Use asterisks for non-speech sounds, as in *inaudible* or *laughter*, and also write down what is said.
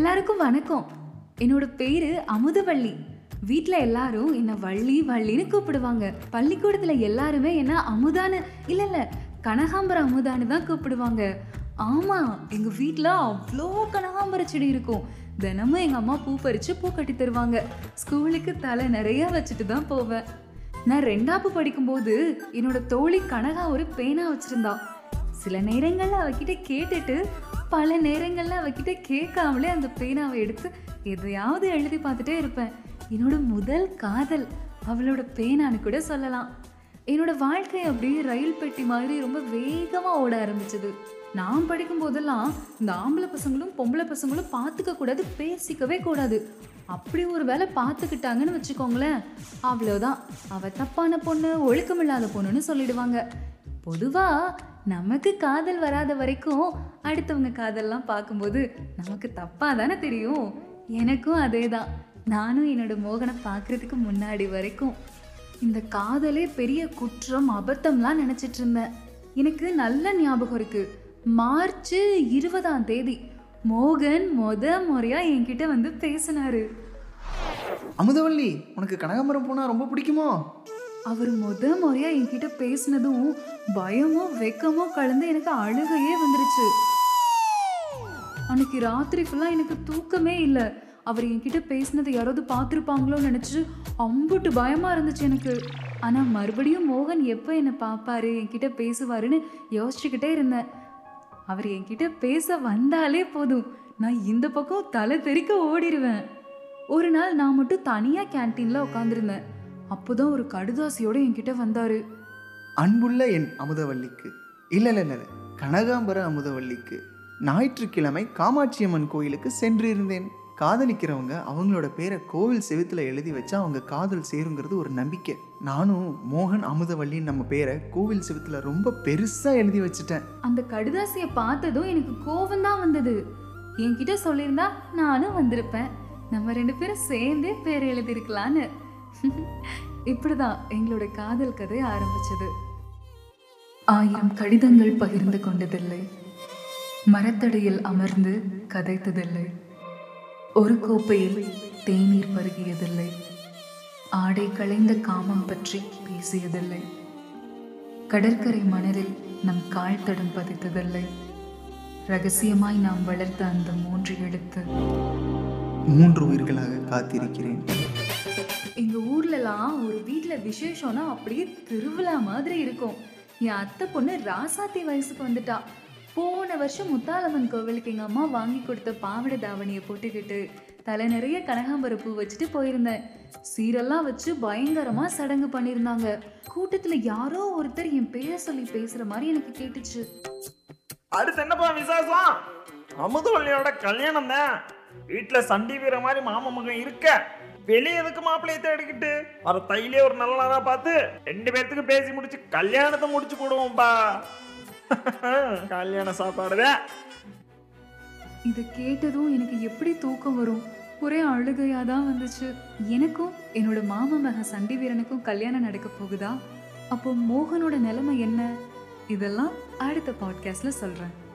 எல்லாருக்கும் வணக்கம். என்னோட பேரு அமுதவள்ளி. வீட்டில் எல்லாரும் என்னை வள்ளி வள்ளின்னு கூப்பிடுவாங்க. பள்ளிக்கூடத்தில் எல்லாருமே என்ன அமுதான்னு இல்லை இல்லை கனகாம்பரம் அமுதான்னு தான் கூப்பிடுவாங்க. ஆமாம் எங்கள் வீட்டில் அவ்வளோ கனகாம்பர செடி இருக்கும். தினமும் எங்கள் அம்மா பூ பறித்து பூ கட்டி தருவாங்க. ஸ்கூலுக்கு தலை நிறையா வச்சுட்டு தான் போவேன். நான் ரெண்டாப்பு படிக்கும்போது என்னோட தோழி கனகா ஒரு பேனா வச்சுருந்தா. சில நேரங்களில் அவகிட்ட கேட்டுட்டு பல நேரங்களில் அவகிட்ட கேட்காமலே அந்த பேனாவை எடுத்து எதையாவது எழுதி பார்த்துட்டே இருப்பேன். என்னோட முதல் காதல் அவளோட பேனான்னு கூட சொல்லலாம். என்னோட வாழ்க்கை அப்படியே ரயில் பெட்டி மாதிரி ரொம்ப வேகமாக ஓட ஆரம்பிச்சது. நான் படிக்கும் போதெல்லாம் இந்த ஆம்பளை பசங்களும் பொம்பளை பசங்களும் பார்த்துக்க கூடாது பேசிக்கவே கூடாது. அப்படி ஒரு வேலை பார்த்துக்கிட்டாங்கன்னு வச்சுக்கோங்களேன் அவ்வளோதான் அவள் தப்பான பொண்ணு ஒழுக்கமில்லாத பொண்ணுன்னு சொல்லிடுவாங்க. பொதுவாக நமக்கு காதல் வராத வரைக்கும் அடுத்தவங்க காதல்லாம் பார்க்கும்போது நமக்கு தப்பாக தானே தெரியும்? எனக்கும் அதே தான் நானும் என்னோட மோகனை பார்க்கறதுக்கு முன்னாடி வரைக்கும் இந்த காதலே பெரிய குற்றம் அபத்தம்லாம் நினச்சிட்டு இருந்தேன் எனக்கு நல்ல ஞாபகம் இருக்குது மார்ச் இருபதாம் தேதி மோகன் மொத முறையாக என்கிட்ட வந்து பேசினாரு. அமுதவள்ளி உனக்கு கனகாம்பரம் போனால் ரொம்ப பிடிக்குமோ? அவர் முத முறையா என்கிட்ட பேசினதும் பயமோ வெக்கமோ கலந்து எனக்கு அழுகையே வந்துருச்சு. அன்னைக்கு ராத்திரி ஃபுல்லாக எனக்கு தூக்கமே இல்லை. அவர் என்கிட்ட பேசினதை யாராவது பார்த்துருப்பாங்களோன்னு நினச்சி அம்புட்டு பயமாக இருந்துச்சு எனக்கு. ஆனால் மறுபடியும் மோகன் எப்போ என்னை பார்ப்பாரு என்கிட்ட பேசுவாருன்னு யோசிச்சுக்கிட்டே இருந்தேன். அவர் என்கிட்ட பேச வந்தாலே போதும். நான் இந்த பக்கம் தலை தெறிக்க ஓடிடுவேன் ஒரு நாள் நான் மட்டும் தனியாக கேன்டீனில் உட்காந்துருந்தேன் அப்போதான் ஒரு கடுதாசியோட என்கிட்ட வந்தாரு. அன்புள்ள என் அமுதவல்லிக்கு இல்லை இல்லை இல்லை கனகாம்பர அமுதவல்லிக்கு ஞாயிற்றுக்கிழமை காமாட்சியம்மன் கோயிலுக்கு சென்றிருந்தேன். காதலிக்கிறவங்க அவங்களோட பேரை கோவில் செவுத்துல எழுதி வச்சா அவங்க காதல் சேருங்கிறது ஒரு நம்பிக்கை. நானும் மோகன் அமுதவல்லின்னு நம்ம பேரை கோவில் செவுத்துல ரொம்ப பெருசா எழுதி வச்சுட்டேன். அந்த கடுதாசியை பார்த்ததும் எனக்கு கோவம் தான் வந்தது. என்கிட்ட சொல்லியிருந்தா நானும் வந்திருப்பேன். நம்ம ரெண்டு பேரும் சேர்ந்தே பேர் *laughs* இப்படிதான் எங்களோட காதல் கதை ஆரம்பிச்சது. ஆயிரம் கடிதங்கள் பகிர்ந்து கொண்டதில்லை. மரத்தடியில் அமர்ந்து கதைத்ததில்லை. ஒரு கோப்பையில் தேநீர் பருகியதில்லை. ஆடை களைந்த காமம் பற்றி பேசியதில்லை. கடற்கரை மணலில் நம் கால் தடம் பதித்ததில்லை. ரகசியமாய் நாம் வளர்த்த அந்த மூன்று எழுத்து. மூன்று உயிர்களாக காத்திருக்கிறேன். எங்க ஊர்லலாம் ஒரு வீட்ல விசேஷம்னா அப்படியே திருவிழா மாதிரி இருக்கும். என் அத்தை பொண்ணு ராசாத்தி வயசுக்கு வந்துட்டா. போன வருஷம் முத்தாலம்மன் கோவிலுக்கு எங்க அம்மா வாங்கி கொடுத்த பாவடை தாவணியை போட்டுக்கிட்டு தலை நிறைய கனகாம்பரம் பூ வச்சுட்டு போயிருந்தேன். சீரெல்லாம் வச்சு பயங்கரமா சடங்கு பண்ணியிருந்தாங்க கூட்டத்துல யாரோ ஒருத்தர் என் பேரை சொல்லி பேசுற மாதிரி எனக்கு கேட்டுச்சு. அடுத்து என்னப்பா விசாசம் அமுதவள்ளியோட கல்யாணம் தான். வீட்டுல சண்டி வீர மாதிரி மாமன் மகன் இருக்க. வெளியே எதுக்கு மாப்பிள்ளையை தேடிக்கிட்டு? வர தையிலே ஒரு நல்ல நாளா பார்த்து ரெண்டு பேர்த்துக்கு பேசி முடிச்சு கல்யாணத்தை முடிச்சு போடுவோம்பா. *laughs* கல்யாண சாப்பாடுதான் இதை கேட்டதும் எனக்கு எப்படி தூக்கம் வரும்? ஒரே அழுகையா தான் வந்துச்சு. எனக்கும் என்னோட மாமா மக சண்டி வீரனுக்கும் கல்யாணம் நடக்க போகுதா? அப்போ மோகனோட நிலைமை என்ன? இதெல்லாம் அடுத்த பாட்காஸ்ட்ல சொல்றேன்.